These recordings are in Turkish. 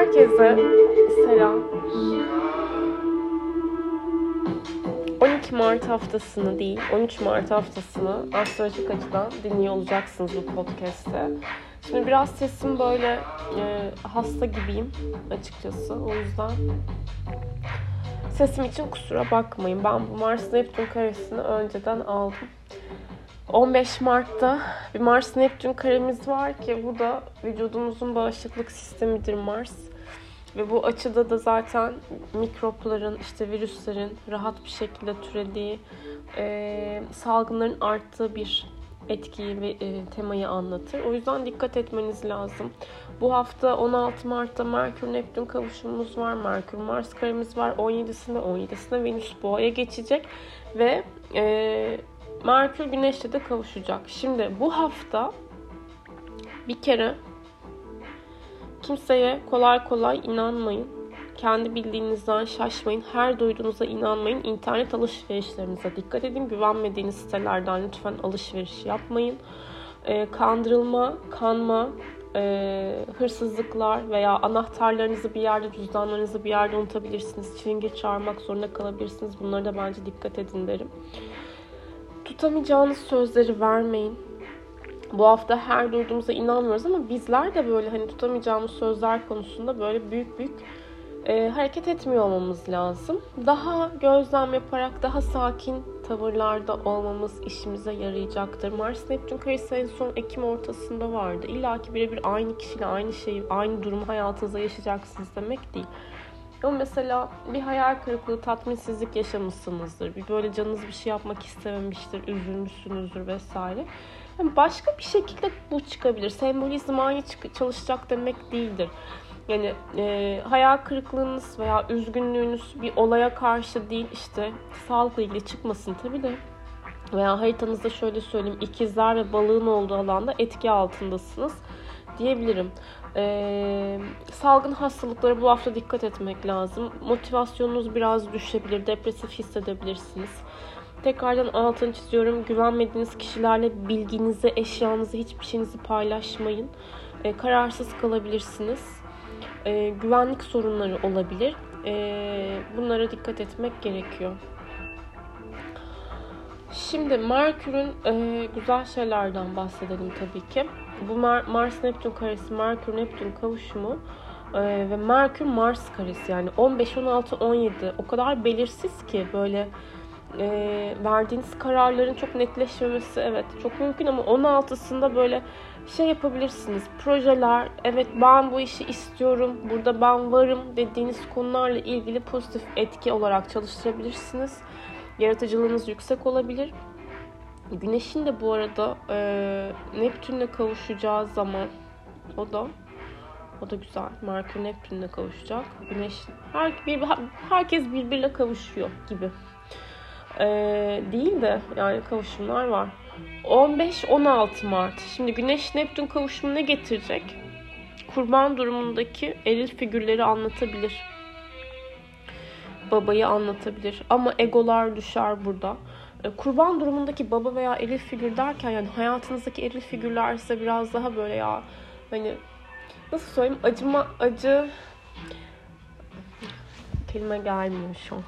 Herkese selam. 12 Mart haftasını değil, 13 Mart haftasını astrolojik açıdan dinliyor olacaksınız bu podcast'te. Şimdi biraz sesim böyle e, hasta gibiyim açıkçası. O yüzden sesim için kusura bakmayın. Ben bu Mars Neptün karesini önceden aldım. 15 Mart'ta bir Mars Neptün karemiz var ki bu da vücudumuzun bağışıklık sistemidir Mars. Ve bu açıda da zaten mikropların, işte virüslerin rahat bir şekilde türediği, e, salgınların arttığı bir etkiyi ve e, temayı anlatır. O yüzden dikkat etmeniz lazım. Bu hafta 16 Mart'ta Merkür Neptün kavuşumumuz var. Merkür Mars karemiz var. 17'sinde 17'sinde Venüs Boğa'ya geçecek ve e, Merkür Güneş'le de kavuşacak. Şimdi bu hafta bir kere kimseye kolay kolay inanmayın. Kendi bildiğinizden şaşmayın. Her duyduğunuza inanmayın. İnternet alışverişlerinize dikkat edin. Güvenmediğiniz sitelerden lütfen alışveriş yapmayın. E, kandırılma, kanma, e, hırsızlıklar veya anahtarlarınızı bir yerde, cüzdanlarınızı bir yerde unutabilirsiniz. Çilingir çağırmak zorunda kalabilirsiniz. Bunlara da bence dikkat edin derim. Tutamayacağınız sözleri vermeyin. Bu hafta her duyduğumuza inanmıyoruz ama bizler de böyle hani tutamayacağımız sözler konusunda böyle büyük büyük e, hareket etmiyor olmamız lazım. Daha gözlem yaparak daha sakin tavırlarda olmamız işimize yarayacaktır. Mars Neptün karesi son Ekim ortasında vardı. İlla ki birebir aynı kişiyle aynı şeyi, aynı durumu hayatınızda yaşayacaksınız demek değil. Ama mesela bir hayal kırıklığı, tatminsizlik yaşamışsınızdır. Bir böyle canınız bir şey yapmak istememiştir, üzülmüşsünüzdür vesaire. Yani başka bir şekilde bu çıkabilir. Sembolizm aynı çalışacak demek değildir. Yani e, hayal kırıklığınız veya üzgünlüğünüz bir olaya karşı değil işte sağlıkla ilgili çıkmasın tabii de veya haritanızda şöyle söyleyeyim ikizler ve balığın olduğu alanda etki altındasınız diyebilirim. Ee, salgın hastalıklara bu hafta dikkat etmek lazım. Motivasyonunuz biraz düşebilir, depresif hissedebilirsiniz. Tekrardan altını çiziyorum. Güvenmediğiniz kişilerle bilginizi, eşyanızı, hiçbir şeyinizi paylaşmayın. Ee, kararsız kalabilirsiniz. Ee, güvenlik sorunları olabilir. Ee, bunlara dikkat etmek gerekiyor. Şimdi Merkür'ün e, güzel şeylerden bahsedelim tabii ki. Bu Mar- Mars-Neptün karesi, Merkür-Neptün kavuşumu e, ve Merkür-Mars karesi yani 15, 16, 17 o kadar belirsiz ki böyle e, verdiğiniz kararların çok netleşmemesi evet çok mümkün ama 16'sında böyle şey yapabilirsiniz. Projeler, evet ben bu işi istiyorum, burada ben varım dediğiniz konularla ilgili pozitif etki olarak çalıştırabilirsiniz. Yaratıcılığınız yüksek olabilir. Güneşin de bu arada e, Neptün'le kavuşacağı zaman o da o da güzel. Merkür Neptün'le kavuşacak. Güneş her, bir, herkes birbiriyle kavuşuyor gibi. E, değil de yani kavuşumlar var. 15-16 Mart. Şimdi Güneş Neptün kavuşumu ne getirecek? Kurban durumundaki eril figürleri anlatabilir. Babayı anlatabilir. Ama egolar düşer burada. E, kurban durumundaki baba veya eril figür derken yani hayatınızdaki eril figürler ise biraz daha böyle ya hani nasıl söyleyeyim acıma acı kelime gelmiyor şu an.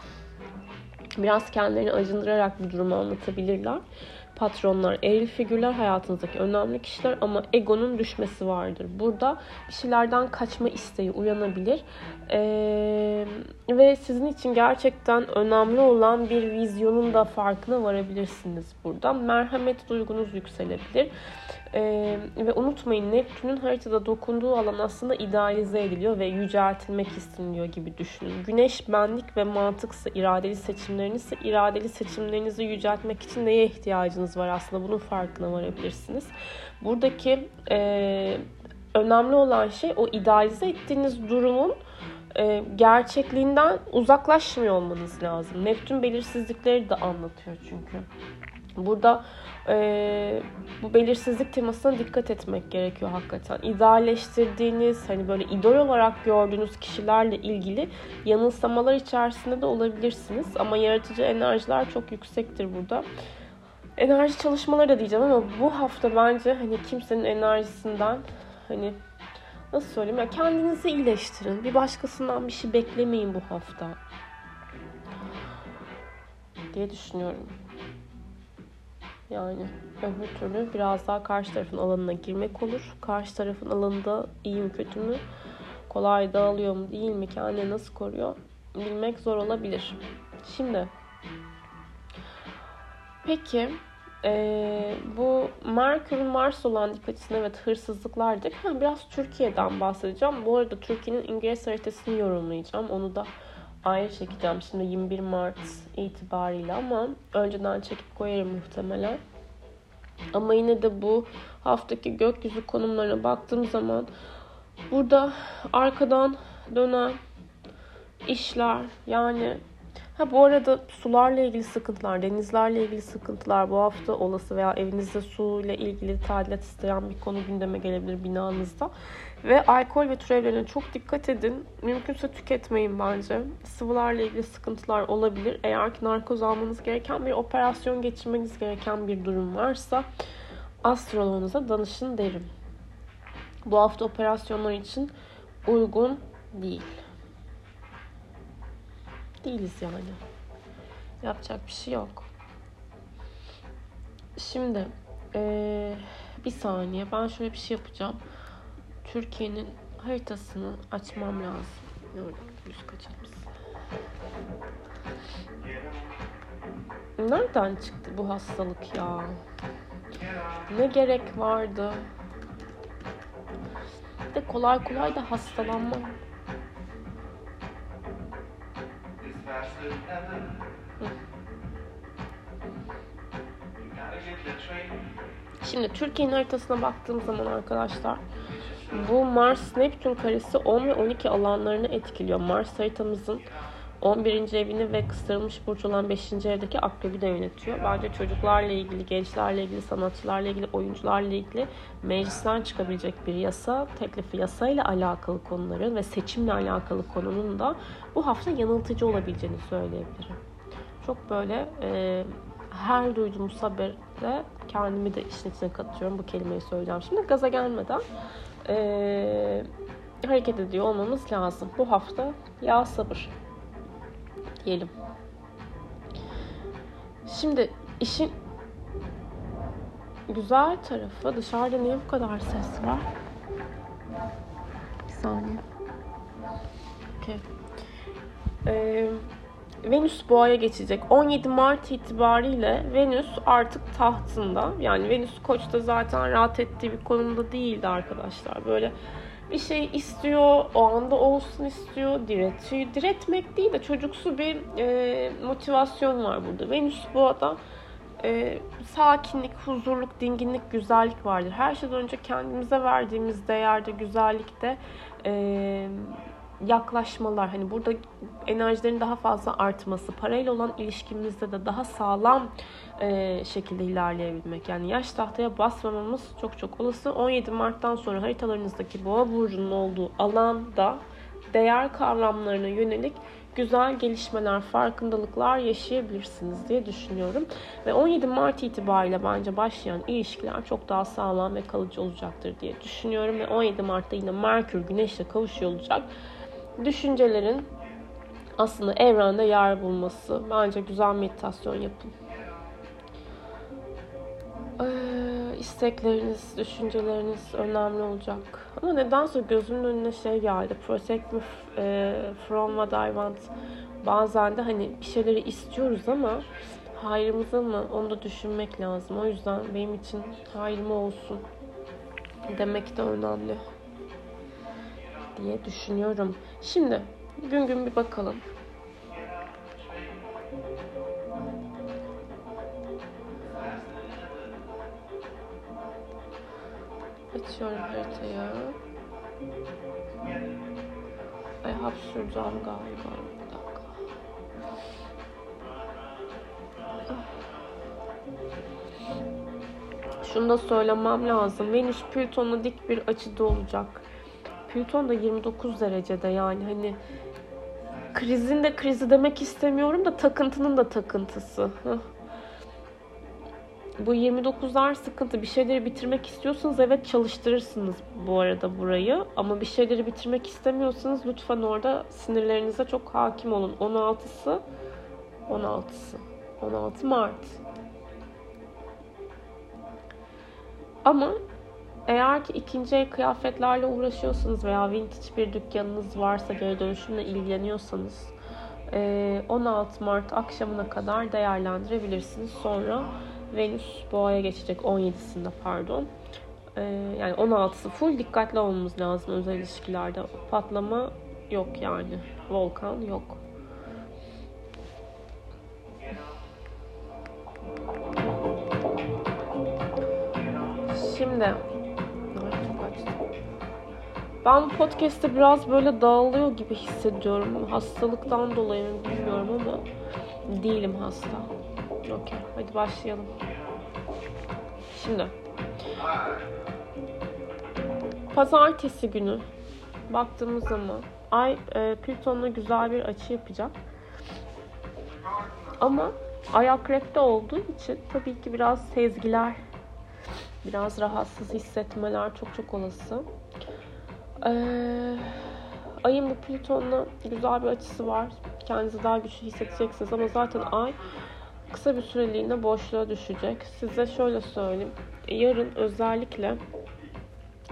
Biraz kendilerini acındırarak bu durumu anlatabilirler patronlar, eril figürler hayatınızdaki önemli kişiler ama egonun düşmesi vardır. Burada bir şeylerden kaçma isteği uyanabilir. Ee, ve sizin için gerçekten önemli olan bir vizyonun da farkına varabilirsiniz burada. Merhamet duygunuz yükselebilir. Ee, ve unutmayın Neptün'ün haritada dokunduğu alan aslında idealize ediliyor ve yüceltilmek isteniyor gibi düşünün. Güneş benlik ve mantıksa iradeli seçimleriniz iradeli seçimlerinizi yüceltmek için neye ihtiyacınız var aslında bunun farkına varabilirsiniz. Buradaki e, önemli olan şey o idealize ettiğiniz durumun e, gerçekliğinden uzaklaşmıyor olmanız lazım. Neptün belirsizlikleri de anlatıyor çünkü. Burada e, bu belirsizlik temasına dikkat etmek gerekiyor hakikaten. İdealleştirdiğiniz, hani böyle idol olarak gördüğünüz kişilerle ilgili yanılsamalar içerisinde de olabilirsiniz. Ama yaratıcı enerjiler çok yüksektir burada. Enerji çalışmaları da diyeceğim ama bu hafta bence hani kimsenin enerjisinden hani nasıl söyleyeyim ya kendinizi iyileştirin. Bir başkasından bir şey beklemeyin bu hafta. Diye düşünüyorum. Yani öbür türlü biraz daha karşı tarafın alanına girmek olur. Karşı tarafın alanında iyi mi kötü mü, kolay dağılıyor mu değil mi, kendini nasıl koruyor bilmek zor olabilir. Şimdi peki ee, bu Merkür Mars olan dikkat evet hırsızlıklardık. Ha, biraz Türkiye'den bahsedeceğim. Bu arada Türkiye'nin İngiliz haritasını yorumlayacağım. Onu da ayrı çekeceğim şimdi 21 Mart itibariyle ama önceden çekip koyarım muhtemelen. Ama yine de bu haftaki gökyüzü konumlarına baktığım zaman burada arkadan dönen işler yani Ha bu arada sularla ilgili sıkıntılar, denizlerle ilgili sıkıntılar bu hafta olası veya evinizde su ile ilgili tadilat isteyen bir konu gündeme gelebilir binanızda. Ve alkol ve türevlerine çok dikkat edin. Mümkünse tüketmeyin bence. Sıvılarla ilgili sıkıntılar olabilir. Eğer ki narkoz almanız gereken bir operasyon geçirmeniz gereken bir durum varsa astroloğunuza danışın derim. Bu hafta operasyonlar için uygun değil değiliz yani. Yapacak bir şey yok. Şimdi ee, bir saniye ben şöyle bir şey yapacağım. Türkiye'nin haritasını açmam lazım. Yüz kaçırmış. Nereden çıktı bu hastalık ya? Ne gerek vardı? De kolay kolay da hastalanmam. Şimdi Türkiye'nin haritasına baktığım zaman arkadaşlar bu Mars Neptün karesi 10 ve 12 alanlarını etkiliyor. Mars haritamızın 11. evini ve kıstırılmış burç olan 5. evdeki akrebi de yönetiyor. Bence çocuklarla ilgili, gençlerle ilgili, sanatçılarla ilgili, oyuncularla ilgili meclisten çıkabilecek bir yasa teklifi, yasayla alakalı konuların ve seçimle alakalı konunun da bu hafta yanıltıcı olabileceğini söyleyebilirim. Çok böyle e, her duyduğumuz haberde kendimi de işin içine katıyorum. Bu kelimeyi söyleyeceğim şimdi. Gaza gelmeden e, hareket ediyor olmamız lazım. Bu hafta ya sabır diyelim. Şimdi işin güzel tarafı dışarıda niye bu kadar ses var? Bir saniye. Okay. Ee, Venüs boğaya geçecek. 17 Mart itibariyle Venüs artık tahtında. Yani Venüs Koç'ta zaten rahat ettiği bir konumda değildi arkadaşlar. Böyle bir şey istiyor, o anda olsun istiyor, diretiyor. Diretmek değil de çocuksu bir e, motivasyon var burada. Venüs boğada e, sakinlik, huzurluk, dinginlik, güzellik vardır. Her şeyden önce kendimize verdiğimiz değerde, güzellikte e, yaklaşmalar hani burada enerjilerin daha fazla artması, parayla olan ilişkimizde de daha sağlam e, şekilde ilerleyebilmek. Yani yaş tahtaya basmamamız çok çok olası. 17 Mart'tan sonra haritalarınızdaki boğa burcunun olduğu alanda değer kavramlarına yönelik güzel gelişmeler, farkındalıklar yaşayabilirsiniz diye düşünüyorum. Ve 17 Mart itibariyle bence başlayan ilişkiler çok daha sağlam ve kalıcı olacaktır diye düşünüyorum. Ve 17 Mart'ta yine Merkür Güneş'le kavuşuyor olacak düşüncelerin aslında evrende yer bulması. Bence güzel meditasyon yapın. Ee, istekleriniz, düşünceleriniz önemli olacak. Ama nedense gözümün önüne şey geldi. Protect me e, from what I want. Bazen de hani bir şeyleri istiyoruz ama hayrımıza mı onu da düşünmek lazım. O yüzden benim için hayrıma olsun demek de önemli diye düşünüyorum. Şimdi gün gün bir bakalım. Açıyorum haritayı. Ay hapşuracağım galiba. Bir dakika. Şunu da söylemem lazım. Venüs Plüton'la dik bir açıda olacak. Plüton da 29 derecede yani hani krizin de krizi demek istemiyorum da takıntının da takıntısı. bu 29'lar sıkıntı. Bir şeyleri bitirmek istiyorsanız evet çalıştırırsınız bu arada burayı. Ama bir şeyleri bitirmek istemiyorsanız lütfen orada sinirlerinize çok hakim olun. 16'sı 16'sı 16 Mart. Ama eğer ki ikinci el kıyafetlerle uğraşıyorsanız veya vintage bir dükkanınız varsa geri dönüşümle ilgileniyorsanız 16 Mart akşamına kadar değerlendirebilirsiniz. Sonra Venüs boğaya geçecek 17'sinde pardon. Yani 16'sı full dikkatli olmamız lazım özel ilişkilerde. Patlama yok yani. Volkan yok. Şimdi ben bu podcast'te biraz böyle dağılıyor gibi hissediyorum. Hastalıktan dolayı mı bilmiyorum ama değilim hasta. Okey, hadi başlayalım. Şimdi Pazartesi günü baktığımız zaman Ay e, Plüton'la güzel bir açı yapacak. Ama Ay akrepte olduğu için tabii ki biraz sezgiler, biraz rahatsız hissetmeler çok çok olası. Ee, ayın bu Plüton'la güzel bir açısı var. Kendinizi daha güçlü hissedeceksiniz ama zaten ay kısa bir süreliğine boşluğa düşecek. Size şöyle söyleyeyim. Yarın özellikle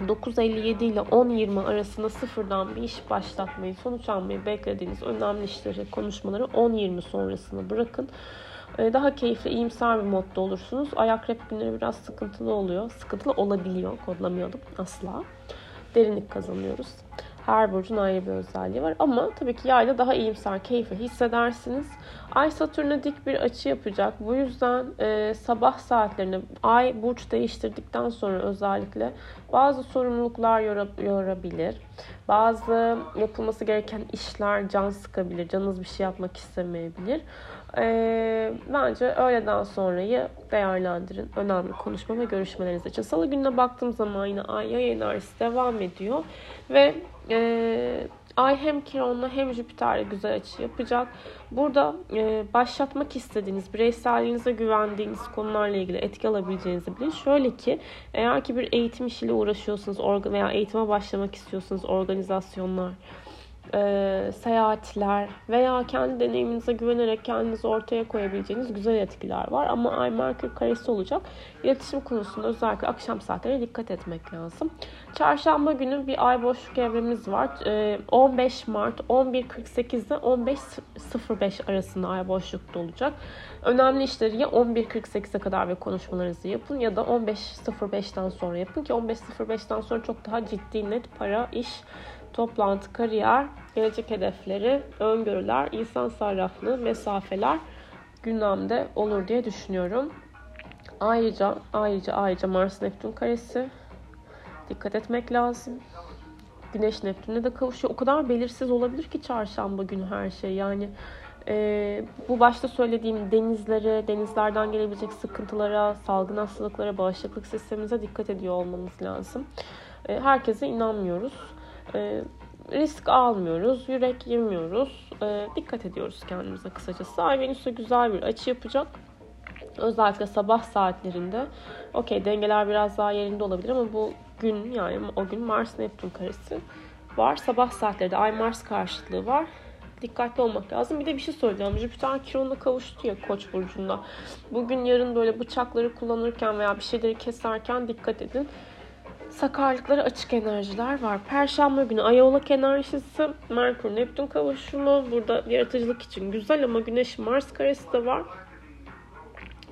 9.57 ile 10.20 arasında sıfırdan bir iş başlatmayı, sonuç almayı beklediğiniz önemli işleri, konuşmaları 10.20 sonrasına bırakın. Ee, daha keyifli, iyimser bir modda olursunuz. Ayak rep günleri biraz sıkıntılı oluyor. Sıkıntılı olabiliyor, kodlamayalım asla derinlik kazanıyoruz. Her burcun ayrı bir özelliği var ama tabii ki yayda daha iyimser, keyifli hissedersiniz. Ay Satürn'e dik bir açı yapacak. Bu yüzden e, sabah saatlerinde ay burç değiştirdikten sonra özellikle bazı sorumluluklar yorabilir. Bazı yapılması gereken işler can sıkabilir. Canınız bir şey yapmak istemeyebilir. E, bence öğleden sonrayı değerlendirin. Önemli konuşma ve görüşmeleriniz için. Salı gününe baktığım zaman yine ay yay enerjisi devam ediyor. Ve e, Ay hem Kiron'la hem Jüpiter'le güzel açı yapacak. Burada e, başlatmak istediğiniz, bireyselliğinize güvendiğiniz konularla ilgili etki alabileceğinizi bilin. Şöyle ki eğer ki bir eğitim işiyle uğraşıyorsunuz veya eğitime başlamak istiyorsanız organizasyonlar, e, seyahatler veya kendi deneyiminize güvenerek kendinizi ortaya koyabileceğiniz güzel etkiler var. Ama Ay Merkür karesi olacak. İletişim konusunda özellikle akşam saatlerine dikkat etmek lazım. Çarşamba günü bir ay boşluk evremiz var. E, 15 Mart 11.48 ile 15.05 arasında ay boşlukta olacak. Önemli işleri ya 11.48'e kadar ve konuşmalarınızı yapın ya da 15.05'ten sonra yapın ki 15.05'ten sonra çok daha ciddi net para, iş toplantı, kariyer, gelecek hedefleri, öngörüler, insan sarraflığı, mesafeler gündemde olur diye düşünüyorum. Ayrıca ayrıca ayrıca Mars Neptün karesi dikkat etmek lazım. Güneş Neptün'e de kavuşuyor. O kadar belirsiz olabilir ki çarşamba günü her şey. Yani e, bu başta söylediğim denizlere, denizlerden gelebilecek sıkıntılara, salgın hastalıklara, bağışıklık sistemimize dikkat ediyor olmamız lazım. E, herkese inanmıyoruz. E, risk almıyoruz, yürek yemiyoruz. E, dikkat ediyoruz kendimize kısacası. Ay Venüs'e güzel bir açı yapacak. Özellikle sabah saatlerinde. Okey dengeler biraz daha yerinde olabilir ama bu gün yani o gün Mars Neptün karesi var. Sabah saatlerinde Ay Mars karşıtlığı var. Dikkatli olmak lazım. Bir de bir şey söyleyeceğim. Jüpiter Kiron'la kavuştu ya Koç burcunda. Bugün yarın böyle bıçakları kullanırken veya bir şeyleri keserken dikkat edin sakarlıkları açık enerjiler var. Perşembe günü Ayolak enerjisi, Merkür Neptün kavuşumu. Burada yaratıcılık için güzel ama Güneş Mars karesi de var.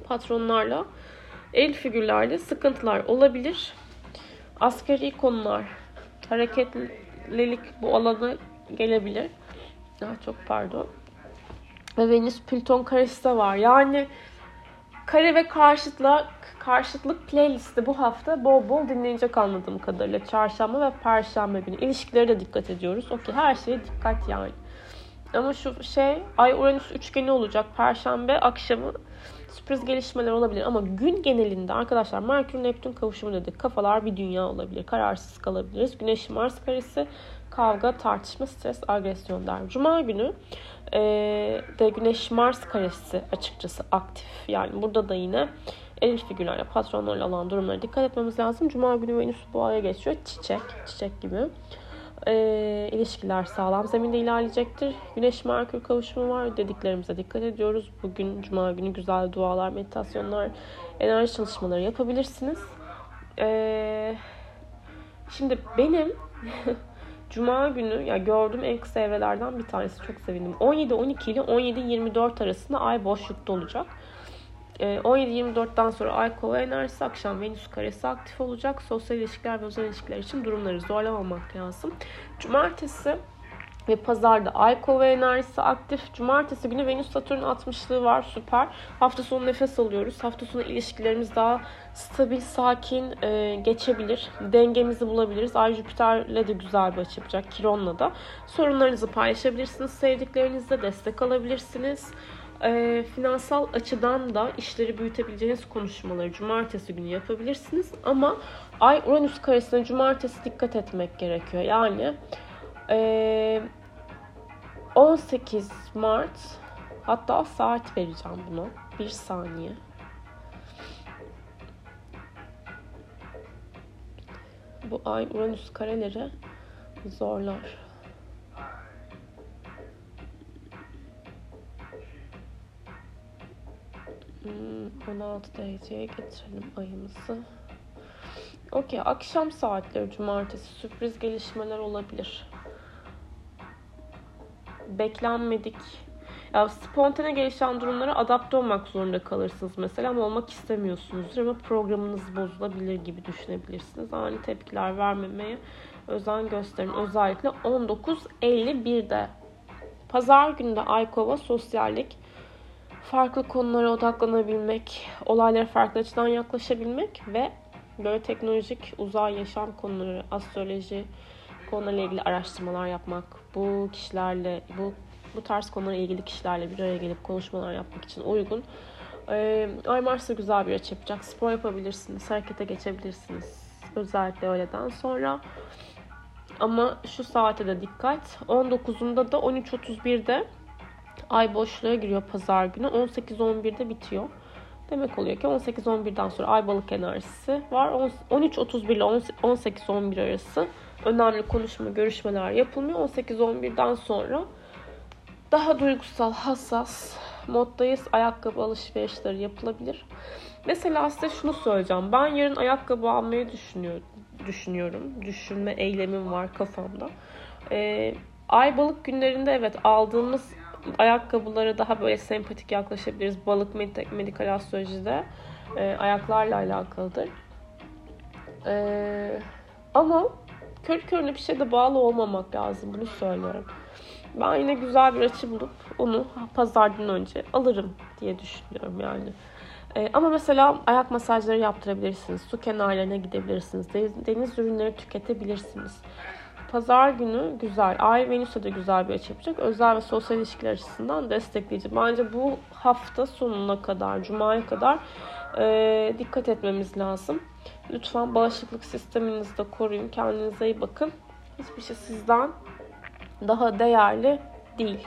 Patronlarla, el figürlerle sıkıntılar olabilir. Askeri konular, hareketlilik bu alana gelebilir. Daha çok pardon. Ve Venüs Plüton karesi de var. Yani kare ve karşıtla karşıtlık playlisti bu hafta bol bol dinlenecek anladığım kadarıyla. Çarşamba ve perşembe günü. İlişkilere de dikkat ediyoruz. Okey her şeye dikkat yani. Ama şu şey Ay Uranüs üçgeni olacak. Perşembe akşamı sürpriz gelişmeler olabilir. Ama gün genelinde arkadaşlar Merkür Neptün kavuşumu dedik. Kafalar bir dünya olabilir. Kararsız kalabiliriz. Güneş Mars karesi kavga, tartışma, stres, agresyon der. Cuma günü e, de Güneş Mars karesi açıkçası aktif. Yani burada da yine eril figürlerle, patronlarla olan durumlara dikkat etmemiz lazım. Cuma günü Venüs boğaya geçiyor. Çiçek, çiçek gibi. E, ilişkiler sağlam zeminde ilerleyecektir. Güneş Merkür kavuşumu var. Dediklerimize dikkat ediyoruz. Bugün Cuma günü güzel dualar, meditasyonlar, enerji çalışmaları yapabilirsiniz. E, şimdi benim Cuma günü ya gördüğüm en kısa evrelerden bir tanesi çok sevindim. 17-12 ile 17-24 arasında ay boşlukta olacak. 17-24'ten ee, sonra Ay Kova enerjisi akşam Venüs karesi aktif olacak. Sosyal ilişkiler ve özel ilişkiler için durumları zorlamamak lazım. Cumartesi ve pazarda Ay Kova enerjisi aktif. Cumartesi günü Venüs Satürn 60'lığı var süper. Hafta sonu nefes alıyoruz. Hafta sonu ilişkilerimiz daha stabil, sakin e, geçebilir. Dengemizi bulabiliriz. Ay Jüpiter'le de güzel bir açı yapacak. Kiron'la da. Sorunlarınızı paylaşabilirsiniz. Sevdiklerinizle destek alabilirsiniz. E, finansal açıdan da işleri büyütebileceğiniz konuşmaları cumartesi günü yapabilirsiniz. Ama Ay Uranüs karesine cumartesi dikkat etmek gerekiyor. Yani e, 18 Mart hatta saat vereceğim buna. Bir saniye. Bu ay Uranüs kareleri zorlar. 16 dereceye getirelim ayımızı. Okey, akşam saatleri cumartesi sürpriz gelişmeler olabilir beklenmedik ya spontane gelişen durumlara adapte olmak zorunda kalırsınız mesela ama olmak istemiyorsunuzdur ama programınız bozulabilir gibi düşünebilirsiniz. Ani tepkiler vermemeye özen gösterin. Özellikle 19.51'de Pazar günü de Aykova sosyallik, farklı konulara odaklanabilmek, olaylara farklı açıdan yaklaşabilmek ve böyle teknolojik uzay yaşam konuları, astroloji, konularla ilgili araştırmalar yapmak, bu kişilerle, bu bu tarz konularla ilgili kişilerle bir araya gelip konuşmalar yapmak için uygun. Ee, Ay Mars'ta güzel bir açı yapacak. Spor yapabilirsiniz, harekete geçebilirsiniz. Özellikle öğleden sonra. Ama şu saate de dikkat. 19'unda da 13.31'de ay boşluğa giriyor pazar günü. 18.11'de bitiyor. Demek oluyor ki 18-11'den sonra ay balık enerjisi var. 13-31 ile 18-11 arası önemli konuşma, görüşmeler yapılmıyor. 18-11'den sonra daha duygusal, hassas moddayız. Ayakkabı alışverişleri yapılabilir. Mesela size şunu söyleyeceğim. Ben yarın ayakkabı almayı düşünüyorum. Düşünüyorum. Düşünme eylemim var kafamda. Ee, ay balık günlerinde evet aldığımız ayakkabılara daha böyle sempatik yaklaşabiliriz. Balık med- medikal astrolojide e, ayaklarla alakalıdır. E, ama kör körüne bir şeyde bağlı olmamak lazım. Bunu söylüyorum. Ben yine güzel bir açı bulup onu pazardan önce alırım diye düşünüyorum yani. Ee, ama mesela ayak masajları yaptırabilirsiniz. Su kenarlarına gidebilirsiniz. Deniz, deniz ürünleri tüketebilirsiniz. Pazar günü güzel. Ay Venüs'e de güzel bir açı yapacak. Özel ve sosyal ilişkiler açısından destekleyici. Bence bu hafta sonuna kadar, Cuma'ya kadar e, dikkat etmemiz lazım. Lütfen bağışıklık sisteminizi de koruyun. Kendinize iyi bakın. Hiçbir şey sizden daha değerli değil.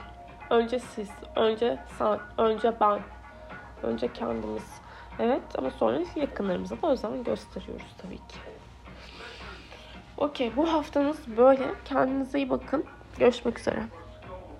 Önce siz, önce sen, önce ben, önce kendimiz. Evet ama sonra yakınlarımıza da özen gösteriyoruz tabii ki. Okey bu haftanız böyle. Kendinize iyi bakın. Görüşmek üzere.